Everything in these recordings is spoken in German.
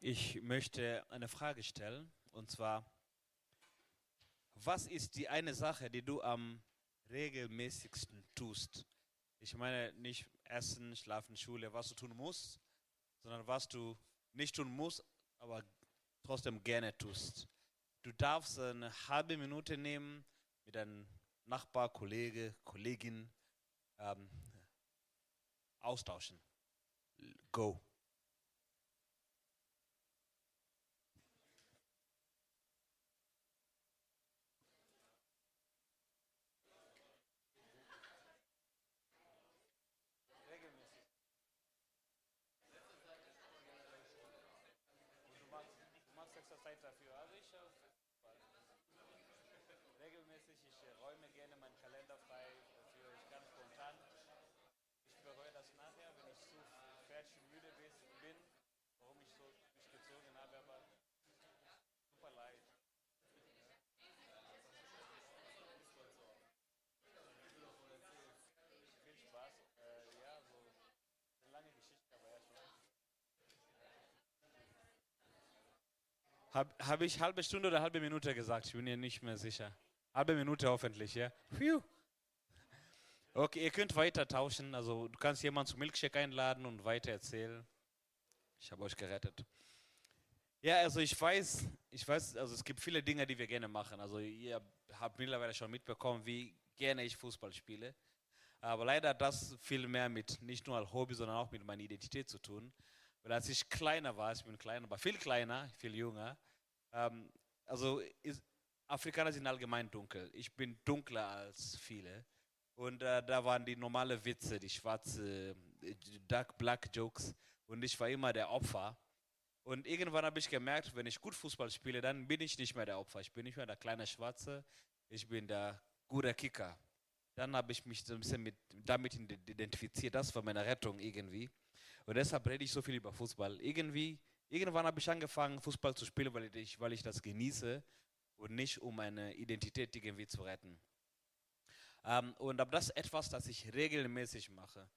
Ich möchte eine Frage stellen und zwar, was ist die eine Sache, die du am regelmäßigsten tust? Ich meine nicht Essen, Schlafen, Schule, was du tun musst, sondern was du nicht tun musst, aber trotzdem gerne tust. Du darfst eine halbe Minute nehmen mit deinem Nachbar, Kollege, Kollegin ähm, austauschen. Go. Zeit dafür. Also ich schaue regelmäßig, ich äh, räume gerne meinen Kalender frei für ich ganz spontan. Ich bereue das nachher, wenn ich zu fertig und müde bin, warum ich so mich gezogen habe, aber super leid. Viel Spaß. Äh, ja, so eine lange Geschichte, aber ja schon. Habe hab ich halbe Stunde oder halbe Minute gesagt? Ich bin mir nicht mehr sicher. Halbe Minute hoffentlich, ja? Phew. Okay, ihr könnt weiter tauschen. Also du kannst jemanden zum Milkshake einladen und weiter erzählen. Ich habe euch gerettet. Ja, also ich weiß, ich weiß, also es gibt viele Dinge, die wir gerne machen. Also ihr habt mittlerweile schon mitbekommen, wie gerne ich Fußball spiele. Aber leider hat das viel mehr mit nicht nur als Hobby, sondern auch mit meiner Identität zu tun. Weil als ich kleiner war, ich bin kleiner, aber viel kleiner, viel jünger, ähm, also ist, Afrikaner sind allgemein dunkel. Ich bin dunkler als viele. Und äh, da waren die normale Witze, die schwarze äh, Dark Black Jokes. Und ich war immer der Opfer. Und irgendwann habe ich gemerkt, wenn ich gut Fußball spiele, dann bin ich nicht mehr der Opfer. Ich bin nicht mehr der kleine Schwarze. Ich bin der gute Kicker. Dann habe ich mich so ein bisschen mit, damit identifiziert. Das war meine Rettung irgendwie. Und deshalb rede ich so viel über Fußball. Irgendwie, irgendwann habe ich angefangen, Fußball zu spielen, weil ich, weil ich das genieße und nicht um meine Identität irgendwie zu retten. Ähm, und aber das ist etwas, das ich regelmäßig mache.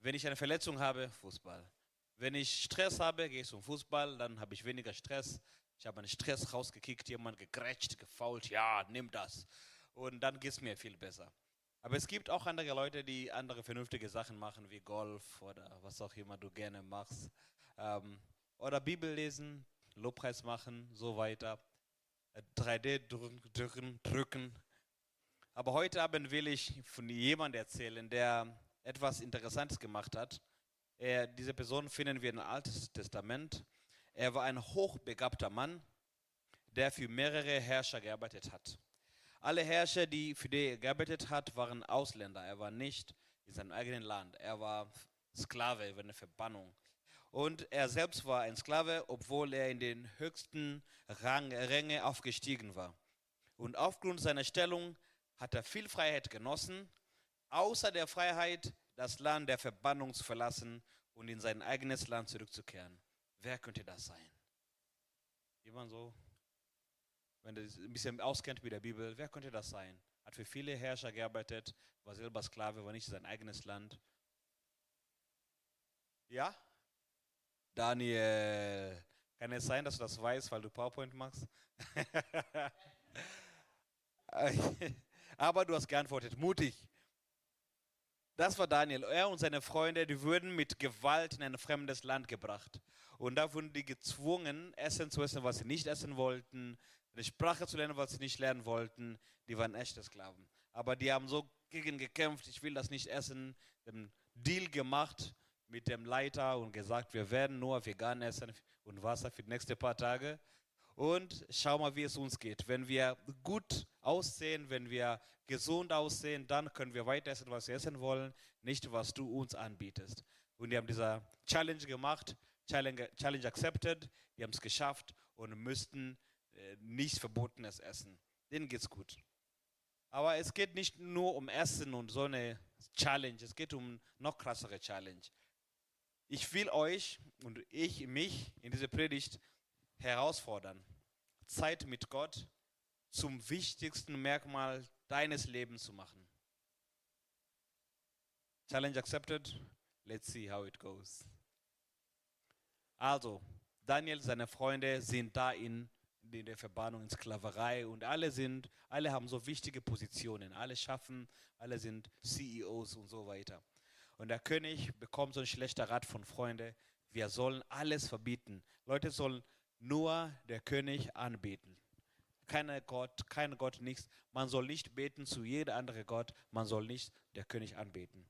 Wenn ich eine Verletzung habe, Fußball. Wenn ich Stress habe, gehe ich zum Fußball, dann habe ich weniger Stress. Ich habe einen Stress rausgekickt, jemand gegrätscht, gefault, ja, nimm das. Und dann geht es mir viel besser. Aber es gibt auch andere Leute, die andere vernünftige Sachen machen, wie Golf oder was auch immer du gerne machst. Ähm, oder Bibel lesen, Lobpreis machen, so weiter. 3D drücken, drücken. Aber heute Abend will ich von jemandem erzählen, der etwas Interessantes gemacht hat. Er, diese Person finden wir im Alten Testament. Er war ein hochbegabter Mann, der für mehrere Herrscher gearbeitet hat. Alle Herrscher, die für die er gearbeitet hat, waren Ausländer. Er war nicht in seinem eigenen Land. Er war Sklave, er war eine Verbannung. Und er selbst war ein Sklave, obwohl er in den höchsten Rang, Ränge aufgestiegen war. Und aufgrund seiner Stellung hat er viel Freiheit genossen, außer der Freiheit, das Land der Verbannung zu verlassen und in sein eigenes Land zurückzukehren. Wer könnte das sein? Jemand so, wenn er ein bisschen auskennt mit der Bibel, wer könnte das sein? Hat für viele Herrscher gearbeitet, war selber Sklave, war nicht sein eigenes Land. Ja? Daniel, kann es sein, dass du das weißt, weil du PowerPoint machst? Aber du hast geantwortet, mutig. Das war Daniel. Er und seine Freunde, die wurden mit Gewalt in ein fremdes Land gebracht. Und da wurden die gezwungen, Essen zu essen, was sie nicht essen wollten, eine Sprache zu lernen, was sie nicht lernen wollten. Die waren echte Sklaven. Aber die haben so gegen gekämpft, ich will das nicht essen, einen Deal gemacht mit dem Leiter und gesagt, wir werden nur vegan essen und Wasser für die nächsten paar Tage. Und schau mal, wie es uns geht. Wenn wir gut aussehen, wenn wir gesund aussehen, dann können wir weiter essen, was wir essen wollen, nicht was du uns anbietest. Und die haben diese Challenge gemacht, Challenge, Challenge accepted, die haben es geschafft und müssten äh, nichts Verbotenes essen. Denen geht's gut. Aber es geht nicht nur um Essen und so eine Challenge, es geht um noch krassere Challenge. Ich will euch und ich mich in dieser Predigt herausfordern, Zeit mit Gott zum wichtigsten Merkmal deines Lebens zu machen. Challenge accepted. Let's see how it goes. Also, Daniel, seine Freunde sind da in, in der Verbannung, in Sklaverei und alle sind, alle haben so wichtige Positionen. Alle schaffen, alle sind CEOs und so weiter. Und der König bekommt so einen schlechten Rat von Freunden, wir sollen alles verbieten. Leute sollen nur der König anbeten. Keine Gott, kein Gott, nichts. Man soll nicht beten zu jeder andere Gott. Man soll nicht der König anbeten.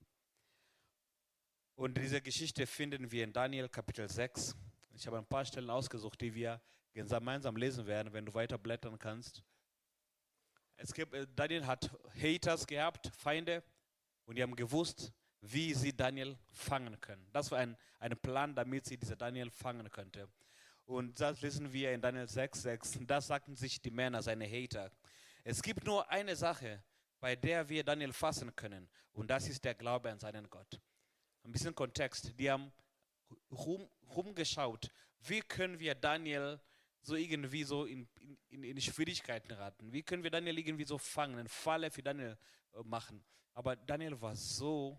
Und diese Geschichte finden wir in Daniel Kapitel 6. Ich habe ein paar Stellen ausgesucht, die wir gemeinsam lesen werden, wenn du weiter blättern kannst. Es gibt, äh, Daniel hat Haters gehabt, Feinde, und die haben gewusst, wie sie Daniel fangen können. Das war ein, ein Plan, damit sie diese Daniel fangen könnte. Und das lesen wir in Daniel 6, 6. Da sagten sich die Männer, seine Hater, es gibt nur eine Sache, bei der wir Daniel fassen können. Und das ist der Glaube an seinen Gott. Ein bisschen Kontext. Die haben rum, rumgeschaut, wie können wir Daniel so irgendwie so in, in, in Schwierigkeiten raten? Wie können wir Daniel irgendwie so fangen, eine Falle für Daniel äh, machen? Aber Daniel war so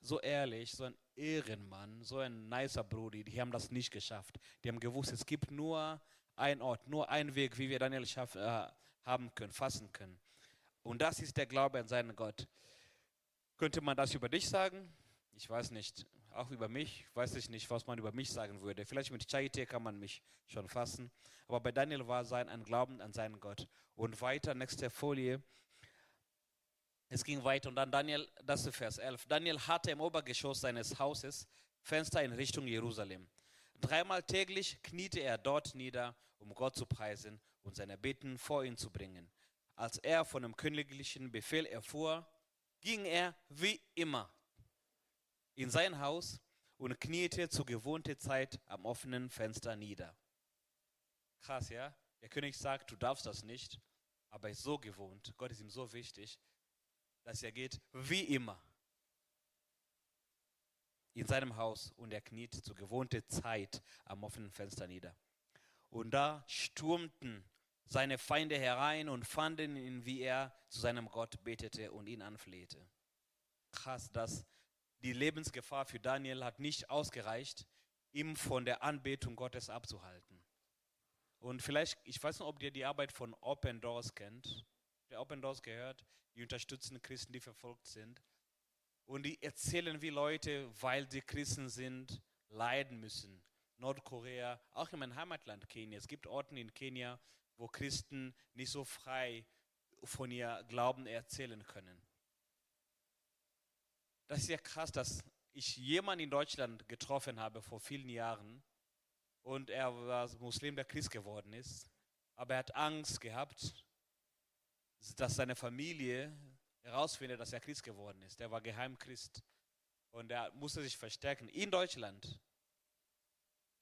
so ehrlich, so ein Ehrenmann, so ein nicer Brudi, die haben das nicht geschafft. Die haben gewusst, es gibt nur einen Ort, nur einen Weg, wie wir Daniel schaff, äh, haben können, fassen können. Und das ist der Glaube an seinen Gott. Könnte man das über dich sagen? Ich weiß nicht. Auch über mich weiß ich nicht, was man über mich sagen würde. Vielleicht mit Chaite kann man mich schon fassen. Aber bei Daniel war sein ein Glauben an seinen Gott. Und weiter, nächste Folie. Es ging weiter und dann Daniel, das ist Vers 11. Daniel hatte im Obergeschoss seines Hauses Fenster in Richtung Jerusalem. Dreimal täglich kniete er dort nieder, um Gott zu preisen und seine Bitten vor ihn zu bringen. Als er von dem königlichen Befehl erfuhr, ging er wie immer in sein Haus und kniete zur gewohnten Zeit am offenen Fenster nieder. Krass, ja? Der König sagt, du darfst das nicht, aber er ist so gewohnt. Gott ist ihm so wichtig dass er geht wie immer in seinem Haus und er kniet zur gewohnten Zeit am offenen Fenster nieder. Und da stürmten seine Feinde herein und fanden ihn, wie er zu seinem Gott betete und ihn anflehte. Krass, dass die Lebensgefahr für Daniel hat nicht ausgereicht, ihm von der Anbetung Gottes abzuhalten. Und vielleicht, ich weiß nicht, ob ihr die Arbeit von Open Doors kennt. Der Open Doors gehört, die unterstützen Christen, die verfolgt sind. Und die erzählen, wie Leute, weil sie Christen sind, leiden müssen. Nordkorea, auch in meinem Heimatland Kenia. Es gibt Orte in Kenia, wo Christen nicht so frei von ihr Glauben erzählen können. Das ist ja krass, dass ich jemanden in Deutschland getroffen habe vor vielen Jahren und er war Muslim, der Christ geworden ist, aber er hat Angst gehabt, dass seine Familie herausfindet, dass er Christ geworden ist. Er war Geheimchrist und er musste sich verstärken in Deutschland.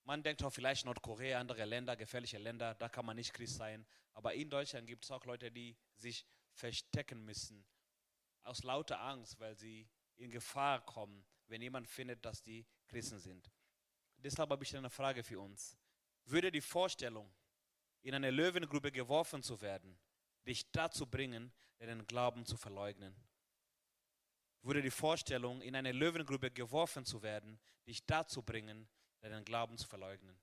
Man denkt auch vielleicht Nordkorea, andere Länder, gefährliche Länder, da kann man nicht Christ sein. Aber in Deutschland gibt es auch Leute, die sich verstecken müssen. Aus lauter Angst, weil sie in Gefahr kommen, wenn jemand findet, dass die Christen sind. Deshalb habe ich eine Frage für uns. Würde die Vorstellung, in eine Löwengrube geworfen zu werden, dich dazu bringen, deinen Glauben zu verleugnen. Würde die Vorstellung, in eine Löwengrube geworfen zu werden, dich dazu bringen, deinen Glauben zu verleugnen.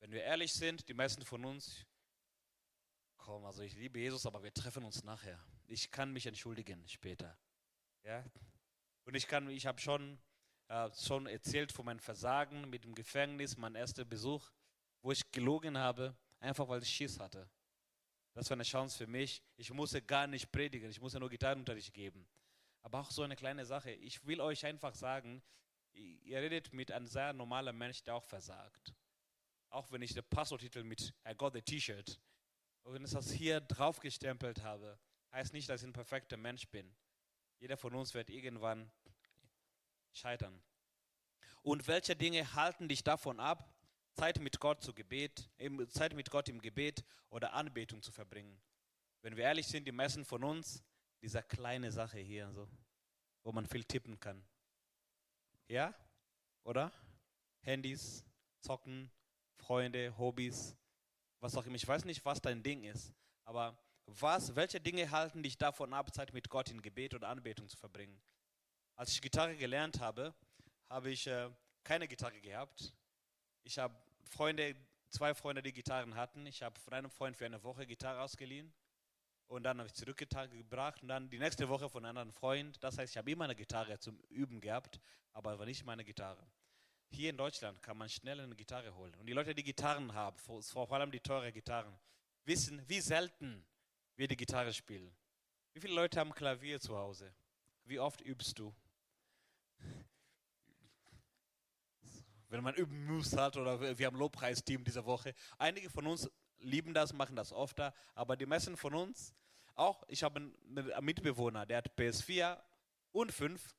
Wenn wir ehrlich sind, die meisten von uns, komm, also ich liebe Jesus, aber wir treffen uns nachher. Ich kann mich entschuldigen später. Ja? Und ich kann, ich habe schon, äh, schon erzählt von meinem Versagen mit dem Gefängnis, mein erster Besuch, wo ich gelogen habe, einfach weil ich Schiss hatte. Das war eine Chance für mich. Ich musste gar nicht predigen, ich musste nur Gitarrenunterricht geben. Aber auch so eine kleine Sache. Ich will euch einfach sagen, ihr redet mit einem sehr normalen Mensch, der auch versagt. Auch wenn ich den Pastortitel mit I got the T-Shirt wenn ich das hier drauf gestempelt habe, heißt nicht, dass ich ein perfekter Mensch bin. Jeder von uns wird irgendwann scheitern. Und welche Dinge halten dich davon ab, Zeit mit Gott zu Gebet, Zeit mit Gott im Gebet oder Anbetung zu verbringen. Wenn wir ehrlich sind, die meisten von uns, dieser kleine Sache hier, so, wo man viel tippen kann. Ja? Oder? Handys, Zocken, Freunde, Hobbys, was auch immer. Ich weiß nicht, was dein Ding ist, aber was, welche Dinge halten dich davon ab, Zeit mit Gott in Gebet oder Anbetung zu verbringen? Als ich Gitarre gelernt habe, habe ich äh, keine Gitarre gehabt. Ich habe Freunde, zwei Freunde, die Gitarren hatten. Ich habe von einem Freund für eine Woche Gitarre ausgeliehen. Und dann habe ich zurückgebracht und dann die nächste Woche von einem anderen Freund. Das heißt, ich habe immer eine Gitarre zum Üben gehabt, aber war nicht meine Gitarre. Hier in Deutschland kann man schnell eine Gitarre holen. Und die Leute, die Gitarren haben, vor allem die teure Gitarren, wissen, wie selten die Gitarre spielen. Wie viele Leute haben Klavier zu Hause? Wie oft übst du? Wenn man üben muss hat oder wir haben Lobpreisteam diese Woche. Einige von uns lieben das, machen das öfter, aber die meisten von uns, auch ich habe einen Mitbewohner, der hat PS4 und 5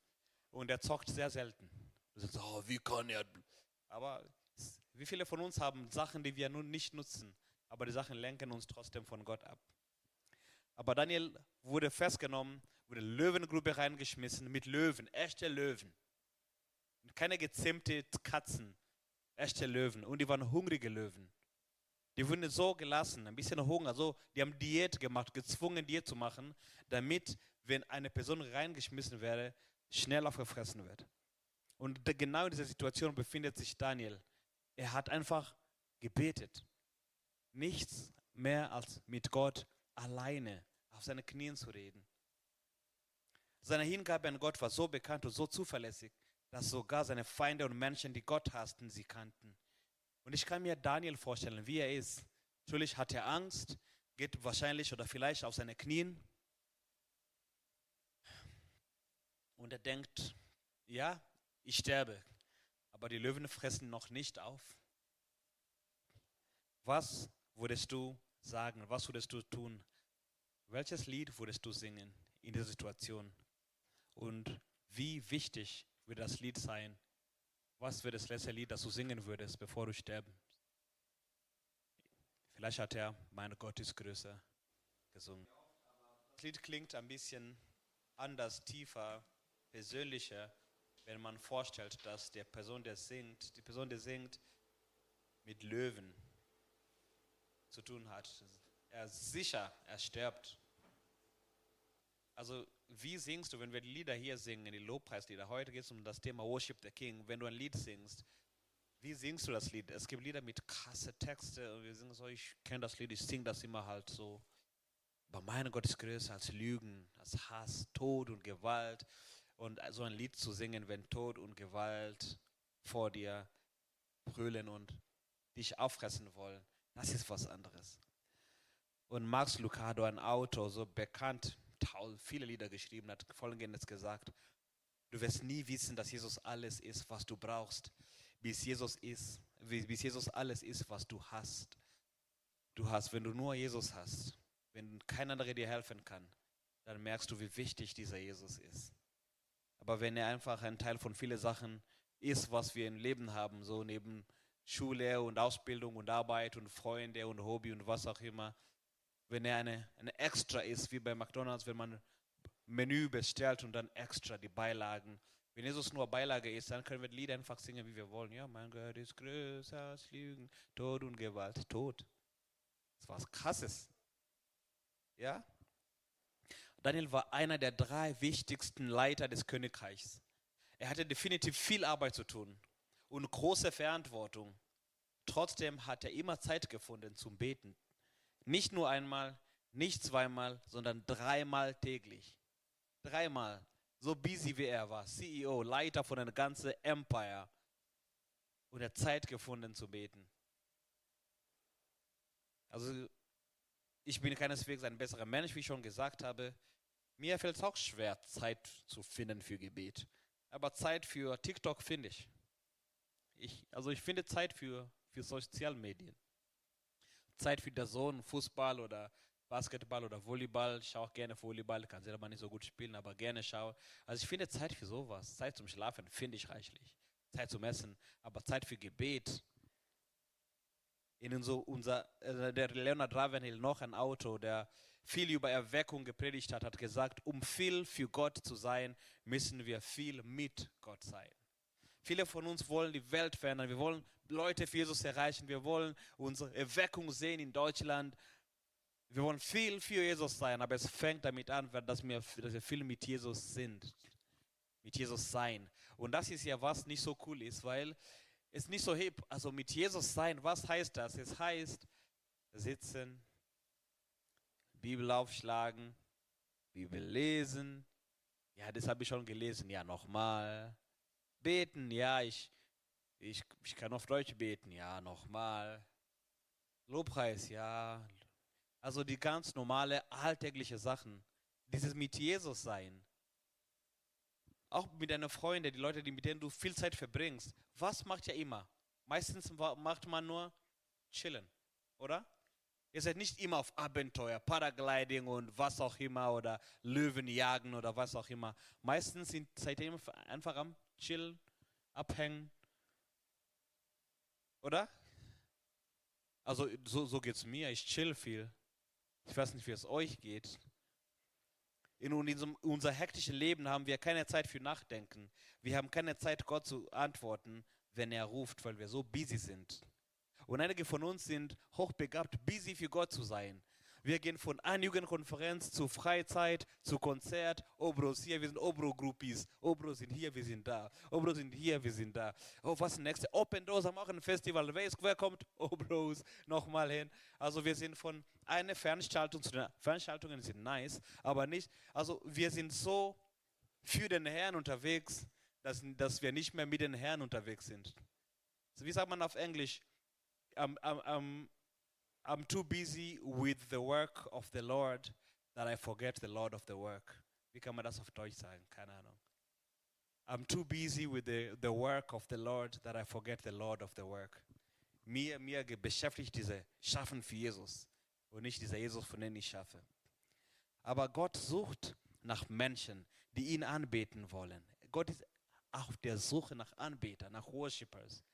und der zockt sehr selten. So, oh, wie kann er? Aber wie viele von uns haben Sachen, die wir nun nicht nutzen, aber die Sachen lenken uns trotzdem von Gott ab. Aber Daniel wurde festgenommen, wurde in Löwengrube reingeschmissen mit Löwen, echte Löwen. Keine gezähmte Katzen, echte Löwen. Und die waren hungrige Löwen. Die wurden so gelassen, ein bisschen Hunger, so, die haben Diät gemacht, gezwungen Diät zu machen, damit, wenn eine Person reingeschmissen wäre, schnell aufgefressen wird. Und genau in dieser Situation befindet sich Daniel. Er hat einfach gebetet. Nichts mehr als mit Gott alleine auf seine Knien zu reden. Seine Hingabe an Gott war so bekannt und so zuverlässig, dass sogar seine Feinde und Menschen, die Gott hassten, sie kannten. Und ich kann mir Daniel vorstellen, wie er ist. Natürlich hat er Angst, geht wahrscheinlich oder vielleicht auf seine Knien. Und er denkt, ja, ich sterbe, aber die Löwen fressen noch nicht auf. Was würdest du sagen? Was würdest du tun? Welches Lied würdest du singen in dieser Situation? Und wie wichtig wird das Lied sein? Was wird das letzte Lied, das du singen würdest, bevor du sterben? Vielleicht hat er Mein Gott ist größer gesungen. Das Lied klingt ein bisschen anders, tiefer, persönlicher, wenn man vorstellt, dass der Person, der singt, die Person, der singt, mit Löwen zu tun hat. Er ist sicher, er stirbt. Also, wie singst du, wenn wir die Lieder hier singen, die Lobpreislieder? Heute geht es um das Thema Worship the King. Wenn du ein Lied singst, wie singst du das Lied? Es gibt Lieder mit krasse Texte und wir singen so, ich kenne das Lied, ich singe das immer halt so. Aber mein Gott ist größer als Lügen, als Hass, Tod und Gewalt. Und so ein Lied zu singen, wenn Tod und Gewalt vor dir brüllen und dich auffressen wollen, das ist was anderes. Und Max Lucado, ein Autor, so bekannt, viele Lieder geschrieben, hat folgendes gesagt: Du wirst nie wissen, dass Jesus alles ist, was du brauchst, bis Jesus ist, bis Jesus alles ist, was du hast. Du hast, wenn du nur Jesus hast, wenn kein anderer dir helfen kann, dann merkst du, wie wichtig dieser Jesus ist. Aber wenn er einfach ein Teil von vielen Sachen ist, was wir im Leben haben, so neben Schule und Ausbildung und Arbeit und Freunde und Hobby und was auch immer, wenn er eine, eine Extra ist, wie bei McDonald's, wenn man Menü bestellt und dann extra die Beilagen. Wenn Jesus nur Beilage ist, dann können wir die Lieder einfach singen, wie wir wollen. Ja, mein Gott ist größer als Lügen, Tod und Gewalt, Tod. Das war was Krasses. Ja? Daniel war einer der drei wichtigsten Leiter des Königreichs. Er hatte definitiv viel Arbeit zu tun und große Verantwortung. Trotzdem hat er immer Zeit gefunden zum Beten. Nicht nur einmal, nicht zweimal, sondern dreimal täglich. Dreimal. So busy wie er war, CEO, Leiter von einem ganzen Empire. Und er hat Zeit gefunden zu beten. Also ich bin keineswegs ein besserer Mensch, wie ich schon gesagt habe. Mir fällt es auch schwer, Zeit zu finden für Gebet. Aber Zeit für TikTok finde ich. Ich. Also ich finde Zeit für, für Sozialmedien. Zeit für der Sohn, Fußball oder Basketball oder Volleyball. Ich schaue auch gerne Volleyball, kann selber nicht so gut spielen, aber gerne schaue. Also ich finde Zeit für sowas. Zeit zum Schlafen finde ich reichlich. Zeit zum Essen, aber Zeit für Gebet. In so unser, äh, der Leonard Ravenhill noch ein Auto, der viel über Erweckung gepredigt hat, hat gesagt, um viel für Gott zu sein, müssen wir viel mit Gott sein. Viele von uns wollen die Welt verändern, wir wollen Leute für Jesus erreichen, wir wollen unsere Erweckung sehen in Deutschland. Wir wollen viel für Jesus sein, aber es fängt damit an, dass wir, dass wir viel mit Jesus sind, mit Jesus sein. Und das ist ja was nicht so cool ist, weil ist nicht so hip. Also mit Jesus sein, was heißt das? Es heißt sitzen, Bibel aufschlagen, Bibel lesen. Ja, das habe ich schon gelesen. Ja, nochmal. Beten, ja, ich, ich, ich kann auf Deutsch beten. Ja, nochmal. Lobpreis, ja. Also die ganz normale, alltägliche Sachen. Dieses mit Jesus sein. Auch mit deinen Freunden, die Leute, die, mit denen du viel Zeit verbringst. Was macht ja immer? Meistens macht man nur chillen, oder? Ihr seid nicht immer auf Abenteuer, Paragliding und was auch immer oder Löwen jagen oder was auch immer. Meistens sind, seid ihr einfach am Chillen, abhängen. Oder? Also so, so geht es mir. Ich chill viel. Ich weiß nicht, wie es euch geht. In unserem unser hektischen Leben haben wir keine Zeit für Nachdenken. Wir haben keine Zeit, Gott zu antworten, wenn er ruft, weil wir so busy sind. Und einige von uns sind hochbegabt, busy für Gott zu sein. Wir gehen von einer Jugendkonferenz zu Freizeit, zu Konzert. Obros hier, wir sind Obro-Groupies. Obro sind hier, wir sind da. Obro sind hier, wir sind da. Oh, was nächste? Open Doors am ein Festival. Wer, ist, wer kommt? Obros. Nochmal hin. Also wir sind von einer Veranstaltung zu der Veranstaltungen sind nice, aber nicht. Also wir sind so für den Herrn unterwegs, dass, dass wir nicht mehr mit den Herrn unterwegs sind. Wie sagt man auf Englisch? I'm, I'm, I'm, I'm too busy with the work of the Lord that I forget the Lord of the work. Wie kann man das auf Deutsch sagen? Keine Ahnung. I'm too busy with the, the work of the Lord that I forget the Lord of the work. Mir, mir beschäftigt diese Schaffen für Jesus und nicht dieser Jesus, von dem ich schaffe. Aber Gott sucht nach Menschen, die ihn anbeten wollen. Gott ist auf der Suche nach Anbetern, nach Worshippers.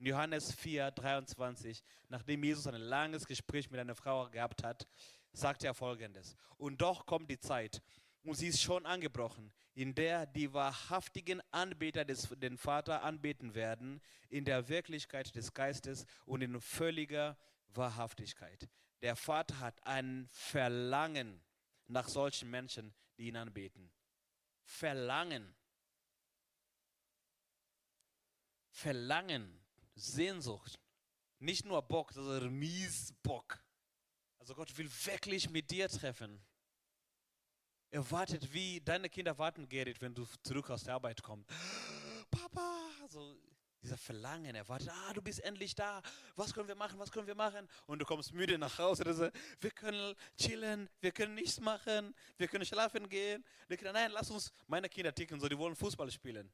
In Johannes 4, 23, nachdem Jesus ein langes Gespräch mit einer Frau gehabt hat, sagt er folgendes. Und doch kommt die Zeit, und sie ist schon angebrochen, in der die wahrhaftigen Anbeter des, den Vater anbeten werden, in der Wirklichkeit des Geistes und in völliger Wahrhaftigkeit. Der Vater hat ein Verlangen nach solchen Menschen, die ihn anbeten. Verlangen. Verlangen Sehnsucht. Nicht nur Bock, sondern mies Bock. Also Gott will wirklich mit dir treffen. Er wartet, wie deine Kinder warten, Gerrit, wenn du zurück aus der Arbeit kommst. Papa, so dieser Verlangen, er wartet, ah, du bist endlich da. Was können wir machen? Was können wir machen? Und du kommst müde nach Hause. So, wir können chillen, wir können nichts machen, wir können schlafen gehen. Die Kinder, nein, lass uns. Meine Kinder ticken so, die wollen Fußball spielen.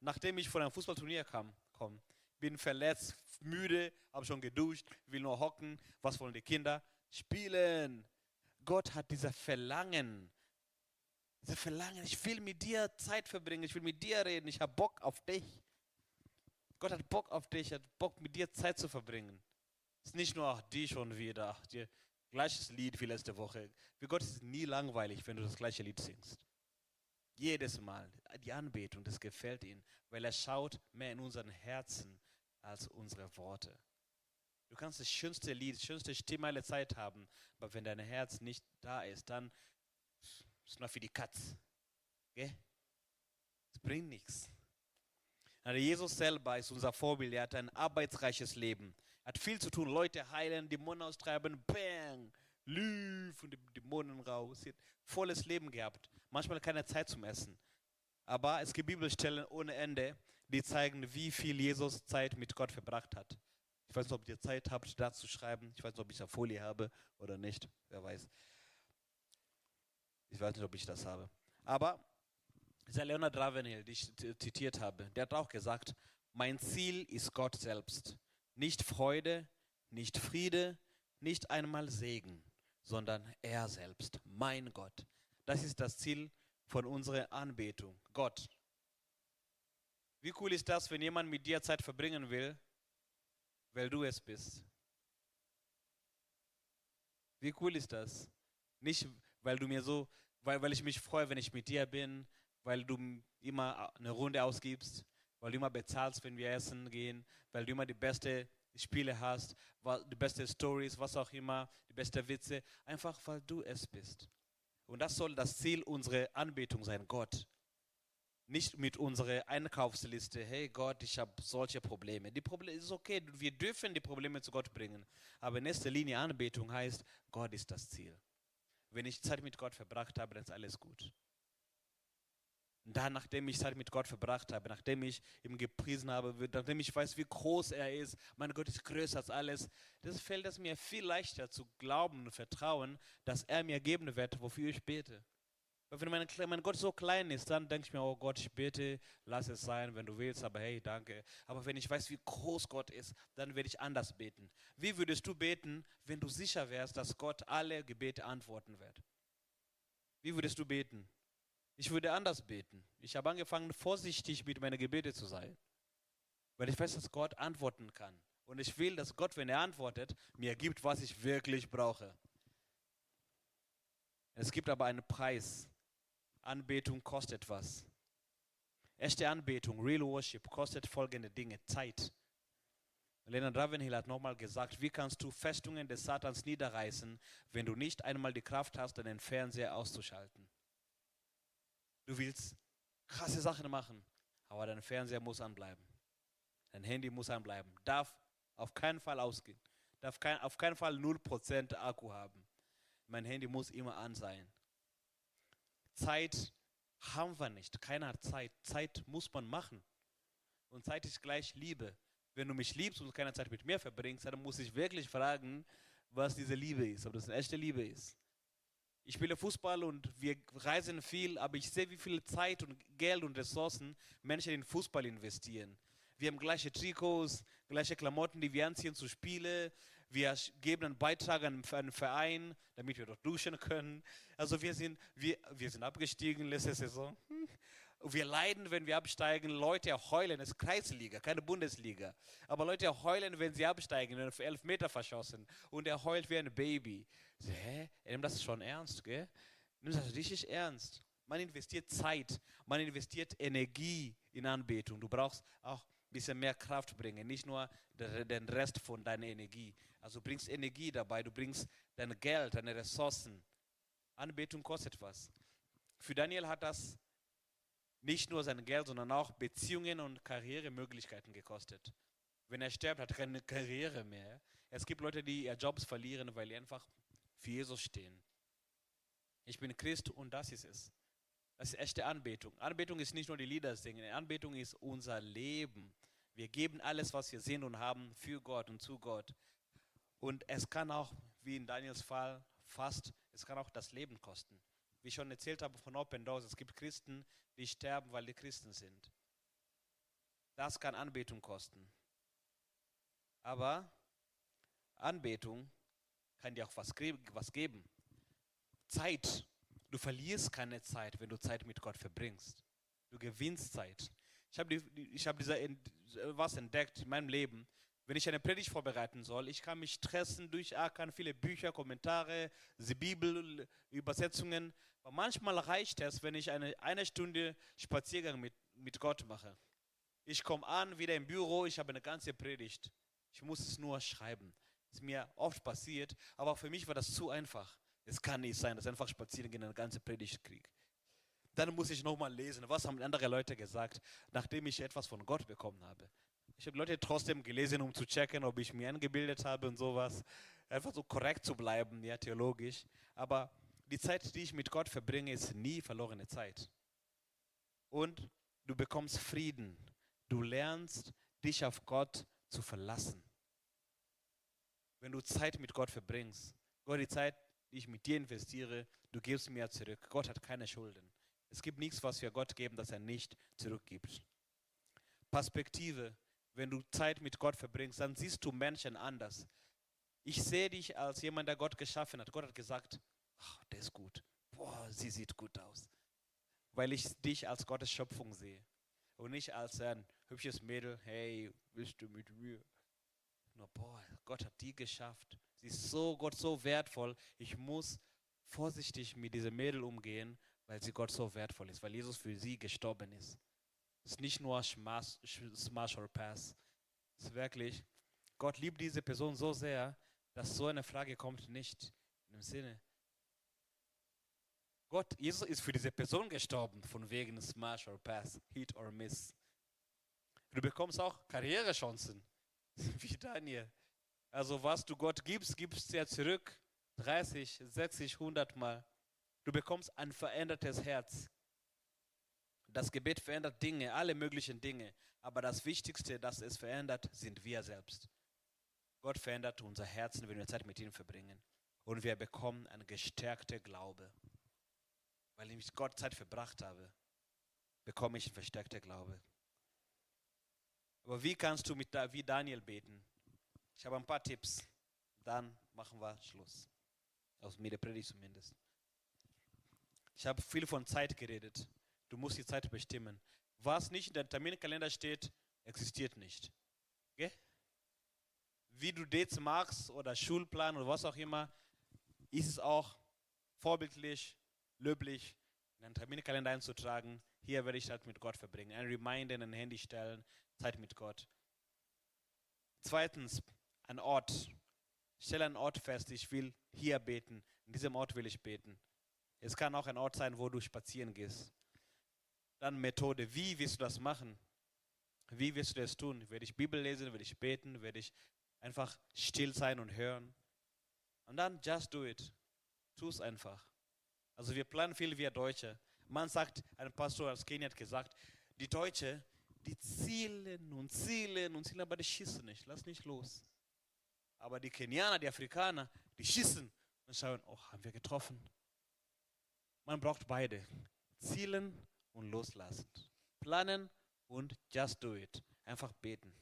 Nachdem ich von einem Fußballturnier kam, komm, bin verletzt, müde, habe schon geduscht, will nur hocken. Was wollen die Kinder? Spielen. Gott hat dieser Verlangen. Dieser Verlangen, ich will mit dir Zeit verbringen, ich will mit dir reden, ich habe Bock auf dich. Gott hat Bock auf dich, hat Bock mit dir Zeit zu verbringen. Es ist nicht nur ach, die schon wieder, ach, die, gleiches Lied wie letzte Woche. Für Gott ist es nie langweilig, wenn du das gleiche Lied singst. Jedes Mal. Die Anbetung, das gefällt ihm, weil er schaut mehr in unseren Herzen als unsere Worte. Du kannst das schönste Lied, das schönste Stimme aller Zeit haben, aber wenn dein Herz nicht da ist, dann ist es nur für die Katz. Es bringt nichts. Also Jesus selber ist unser Vorbild. Er hat ein arbeitsreiches Leben. Er hat viel zu tun. Leute heilen, Dämonen austreiben, bang, lief und die Dämonen raus. Er hat volles Leben gehabt. Manchmal keine Zeit zum Essen. Aber es gibt Bibelstellen ohne Ende, die zeigen, wie viel Jesus Zeit mit Gott verbracht hat. Ich weiß nicht, ob ihr Zeit habt, da zu schreiben. Ich weiß nicht, ob ich eine Folie habe oder nicht. Wer weiß. Ich weiß nicht, ob ich das habe. Aber dieser Leonard Ravenhill, den ich zitiert habe, der hat auch gesagt, mein Ziel ist Gott selbst. Nicht Freude, nicht Friede, nicht einmal Segen, sondern er selbst, mein Gott. Das ist das Ziel von unserer Anbetung. Gott, wie cool ist das, wenn jemand mit dir Zeit verbringen will, weil du es bist? Wie cool ist das? Nicht, weil du mir so, weil, weil ich mich freue, wenn ich mit dir bin, weil du immer eine Runde ausgibst, weil du immer bezahlst, wenn wir essen gehen, weil du immer die beste Spiele hast, die beste Stories, was auch immer, die beste Witze, einfach weil du es bist. Und das soll das Ziel unserer Anbetung sein, Gott. Nicht mit unserer Einkaufsliste, hey Gott, ich habe solche Probleme. Die Probleme ist okay, wir dürfen die Probleme zu Gott bringen. Aber in erster Linie Anbetung heißt, Gott ist das Ziel. Wenn ich Zeit mit Gott verbracht habe, dann ist alles gut. Und dann, nachdem ich Zeit mit Gott verbracht habe, nachdem ich ihm gepriesen habe, nachdem ich weiß, wie groß er ist, mein Gott ist größer als alles, das fällt es mir viel leichter zu glauben und vertrauen, dass er mir geben wird, wofür ich bete. Wenn mein, mein Gott so klein ist, dann denke ich mir, oh Gott, ich bete, lass es sein, wenn du willst, aber hey, danke. Aber wenn ich weiß, wie groß Gott ist, dann werde ich anders beten. Wie würdest du beten, wenn du sicher wärst, dass Gott alle Gebete antworten wird? Wie würdest du beten? Ich würde anders beten. Ich habe angefangen, vorsichtig mit meinen Gebeten zu sein. Weil ich weiß, dass Gott antworten kann. Und ich will, dass Gott, wenn er antwortet, mir gibt, was ich wirklich brauche. Es gibt aber einen Preis Anbetung kostet was. Echte Anbetung, Real Worship, kostet folgende Dinge: Zeit. Leonard Ravenhill hat nochmal gesagt, wie kannst du Festungen des Satans niederreißen, wenn du nicht einmal die Kraft hast, deinen Fernseher auszuschalten. Du willst krasse Sachen machen, aber dein Fernseher muss anbleiben. Dein Handy muss anbleiben. Darf auf keinen Fall ausgehen. Darf kein, auf keinen Fall 0% Akku haben. Mein Handy muss immer an sein. Zeit haben wir nicht. Keiner hat Zeit. Zeit muss man machen. Und Zeit ist gleich Liebe. Wenn du mich liebst und keine Zeit mit mir verbringst, dann muss ich wirklich fragen, was diese Liebe ist, ob das eine echte Liebe ist. Ich spiele Fußball und wir reisen viel, aber ich sehe, wie viel Zeit und Geld und Ressourcen Menschen in Fußball investieren. Wir haben gleiche Trikots, gleiche Klamotten, die wir anziehen zu Spiele. Wir geben einen Beitrag an einen Verein, damit wir dort duschen können. Also wir sind, wir, wir sind abgestiegen letzte Saison. Wir leiden, wenn wir absteigen. Leute heulen, es ist Kreisliga, keine Bundesliga. Aber Leute heulen, wenn sie absteigen, wenn elf Meter verschossen. Und er heult wie ein Baby. So, hä? Er nimmt das schon ernst, gell? Nimmt das richtig ernst. Man investiert Zeit, man investiert Energie in Anbetung. Du brauchst auch ein bisschen mehr Kraft bringen, nicht nur den Rest von deiner Energie. Also du bringst Energie dabei, du bringst dein Geld, deine Ressourcen. Anbetung kostet was. Für Daniel hat das nicht nur sein Geld, sondern auch Beziehungen und Karrieremöglichkeiten gekostet. Wenn er stirbt, hat er keine Karriere mehr. Es gibt Leute, die ihre Jobs verlieren, weil sie einfach für Jesus stehen. Ich bin Christ und das ist es. Das ist echte Anbetung. Anbetung ist nicht nur die Lieder singen, Anbetung ist unser Leben. Wir geben alles, was wir sind und haben, für Gott und zu Gott. Und es kann auch, wie in Daniels Fall, fast, es kann auch das Leben kosten. Wie ich schon erzählt habe von Open Doors, es gibt Christen, die sterben, weil die Christen sind. Das kann Anbetung kosten. Aber Anbetung kann dir auch was, was geben. Zeit. Du verlierst keine Zeit, wenn du Zeit mit Gott verbringst. Du gewinnst Zeit. Ich habe hab was entdeckt in meinem Leben wenn ich eine Predigt vorbereiten soll. Ich kann mich stressen, durchackern, viele Bücher, Kommentare, Bibel, Übersetzungen. Aber manchmal reicht es, wenn ich eine, eine Stunde Spaziergang mit, mit Gott mache. Ich komme an, wieder im Büro, ich habe eine ganze Predigt. Ich muss es nur schreiben. Ist mir oft passiert, aber für mich war das zu einfach. Es kann nicht sein, dass ich einfach spazieren gehen eine ganze Predigt kriege. Dann muss ich nochmal lesen, was haben andere Leute gesagt, nachdem ich etwas von Gott bekommen habe. Ich habe Leute trotzdem gelesen, um zu checken, ob ich mir angebildet habe und sowas. Einfach so korrekt zu bleiben, ja, theologisch. Aber die Zeit, die ich mit Gott verbringe, ist nie verlorene Zeit. Und du bekommst Frieden. Du lernst, dich auf Gott zu verlassen. Wenn du Zeit mit Gott verbringst, Gott, die Zeit, die ich mit dir investiere, du gibst mir zurück. Gott hat keine Schulden. Es gibt nichts, was wir Gott geben, das er nicht zurückgibt. Perspektive wenn du Zeit mit Gott verbringst, dann siehst du Menschen anders. Ich sehe dich als jemand, der Gott geschaffen hat. Gott hat gesagt, oh, der ist gut. Boah, sie sieht gut aus. Weil ich dich als Gottes Schöpfung sehe. Und nicht als ein hübsches Mädel, hey, bist du mit mir? Nur, boah, Gott hat die geschafft. Sie ist so, Gott so wertvoll. Ich muss vorsichtig mit dieser Mädel umgehen, weil sie Gott so wertvoll ist, weil Jesus für sie gestorben ist. Es ist nicht nur Smash, Smash or Pass. Es ist wirklich, Gott liebt diese Person so sehr, dass so eine Frage kommt nicht. In dem Sinne, Gott, Jesus ist für diese Person gestorben, von wegen Smash or Pass, Hit or Miss. Du bekommst auch Karrierechancen, wie Daniel. Also was du Gott gibst, gibst du ja zurück 30, 60, 100 Mal. Du bekommst ein verändertes Herz. Das Gebet verändert Dinge, alle möglichen Dinge. Aber das Wichtigste, das es verändert, sind wir selbst. Gott verändert unser Herzen, wenn wir Zeit mit ihm verbringen. Und wir bekommen einen gestärkten Glaube. Weil ich mit Gott Zeit verbracht habe, bekomme ich einen verstärkten Glaube. Aber wie kannst du mit wie Daniel beten? Ich habe ein paar Tipps. Dann machen wir Schluss. Aus mir der Predigt zumindest. Ich habe viel von Zeit geredet. Du musst die Zeit bestimmen. Was nicht in deinem Terminkalender steht, existiert nicht. Okay? Wie du Dates machst oder Schulplan oder was auch immer, ist es auch vorbildlich, löblich, in deinen Terminkalender einzutragen. Hier werde ich Zeit mit Gott verbringen. Ein Reminder in ein Handy stellen, Zeit mit Gott. Zweitens, ein Ort. Stelle einen Ort fest, ich will hier beten. In diesem Ort will ich beten. Es kann auch ein Ort sein, wo du spazieren gehst. Dann Methode. Wie willst du das machen? Wie wirst du das tun? Werde ich Bibel lesen? Werde ich beten? Werde ich einfach still sein und hören? Und dann just do it. Tu es einfach. Also wir planen viel wie Deutsche. Man sagt, ein Pastor aus Kenia hat gesagt, die Deutsche, die zielen und zielen und zielen, aber die schießen nicht. Lass nicht los. Aber die Kenianer, die Afrikaner, die schießen und schauen, oh, haben wir getroffen. Man braucht beide. Zielen und loslassen. Planen und just do it. Einfach beten.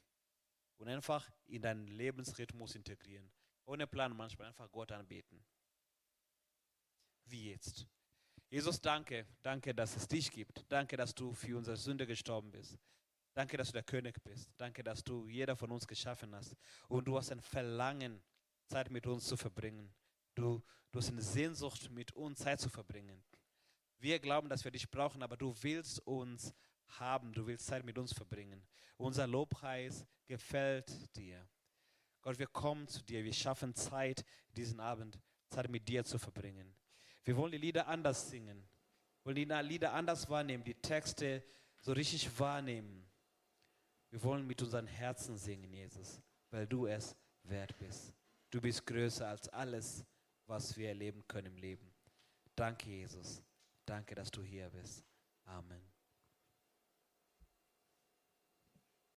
Und einfach in deinen Lebensrhythmus integrieren. Ohne Plan manchmal einfach Gott anbeten. Wie jetzt? Jesus, danke. Danke, dass es dich gibt. Danke, dass du für unsere Sünde gestorben bist. Danke, dass du der König bist. Danke, dass du jeder von uns geschaffen hast. Und du hast ein Verlangen, Zeit mit uns zu verbringen. Du, du hast eine Sehnsucht, mit uns Zeit zu verbringen. Wir glauben, dass wir dich brauchen, aber du willst uns haben. Du willst Zeit mit uns verbringen. Unser Lobpreis gefällt dir. Gott, wir kommen zu dir. Wir schaffen Zeit, diesen Abend Zeit mit dir zu verbringen. Wir wollen die Lieder anders singen. Wir wollen die Lieder anders wahrnehmen, die Texte so richtig wahrnehmen. Wir wollen mit unseren Herzen singen, Jesus, weil du es wert bist. Du bist größer als alles, was wir erleben können im Leben. Danke, Jesus. Danke, dass du hier bist. Amen.